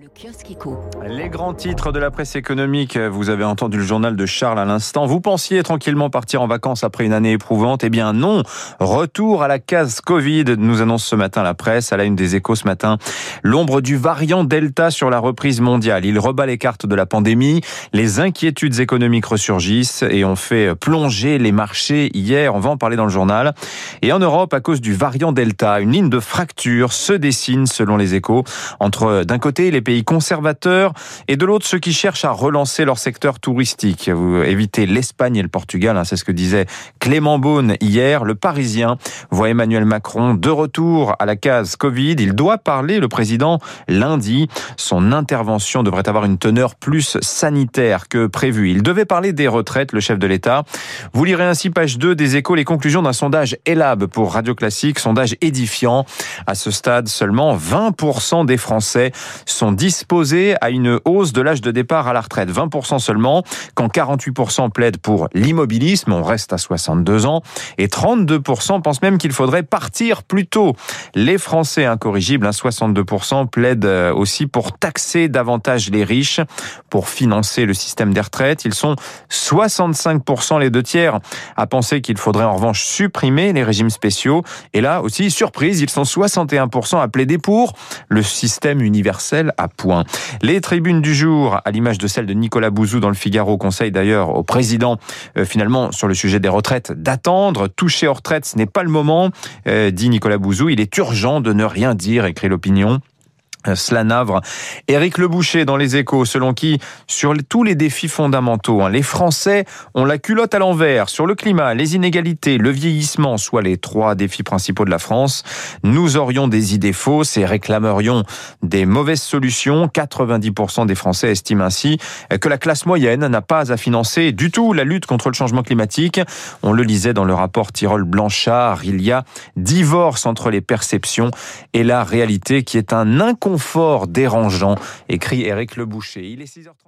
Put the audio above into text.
Le kiosque éco. Les grands titres de la presse économique, vous avez entendu le journal de Charles à l'instant. Vous pensiez tranquillement partir en vacances après une année éprouvante Eh bien non, retour à la case Covid, nous annonce ce matin la presse, à la une des échos ce matin. L'ombre du variant Delta sur la reprise mondiale. Il rebat les cartes de la pandémie, les inquiétudes économiques ressurgissent et ont fait plonger les marchés hier, on va en parler dans le journal. Et en Europe, à cause du variant Delta, une ligne de fracture se dessine selon les échos entre d'un côté les pays conservateurs et de l'autre ceux qui cherchent à relancer leur secteur touristique. Vous évitez l'Espagne et le Portugal, hein, c'est ce que disait Clément Beaune hier. Le Parisien voit Emmanuel Macron de retour à la case Covid. Il doit parler, le président, lundi. Son intervention devrait avoir une teneur plus sanitaire que prévu. Il devait parler des retraites, le chef de l'État. Vous lirez ainsi page 2 des échos les conclusions d'un sondage ELAB pour Radio Classique, sondage édifiant. À ce stade, seulement 20% des Français sont disposés à une hausse de l'âge de départ à la retraite. 20% seulement, quand 48% plaident pour l'immobilisme, on reste à 62 ans, et 32% pensent même qu'il faudrait partir plus tôt. Les Français incorrigibles, 62% plaident euh, aussi pour taxer davantage les riches, pour financer le système des retraites. Ils sont 65% les deux tiers à penser qu'il faudrait en revanche supprimer les régimes spéciaux. Et là aussi, surprise, ils sont 61% à plaider pour le système universel point. Les tribunes du jour, à l'image de celle de Nicolas Bouzou dans le Figaro, conseille d'ailleurs au président, euh, finalement, sur le sujet des retraites, d'attendre. Toucher aux retraites, ce n'est pas le moment, euh, dit Nicolas Bouzou. Il est urgent de ne rien dire, écrit l'opinion. Euh, cela navre. Éric Le Boucher dans les échos, selon qui, sur tous les défis fondamentaux, hein, les Français ont la culotte à l'envers sur le climat, les inégalités, le vieillissement, soit les trois défis principaux de la France. Nous aurions des idées fausses et réclamerions des mauvaises solutions. 90% des Français estiment ainsi que la classe moyenne n'a pas à financer du tout la lutte contre le changement climatique. On le lisait dans le rapport Tirol-Blanchard, il y a divorce entre les perceptions et la réalité qui est un inconfort confort dérangeant, écrit Éric Le Boucher. Il est 6h30.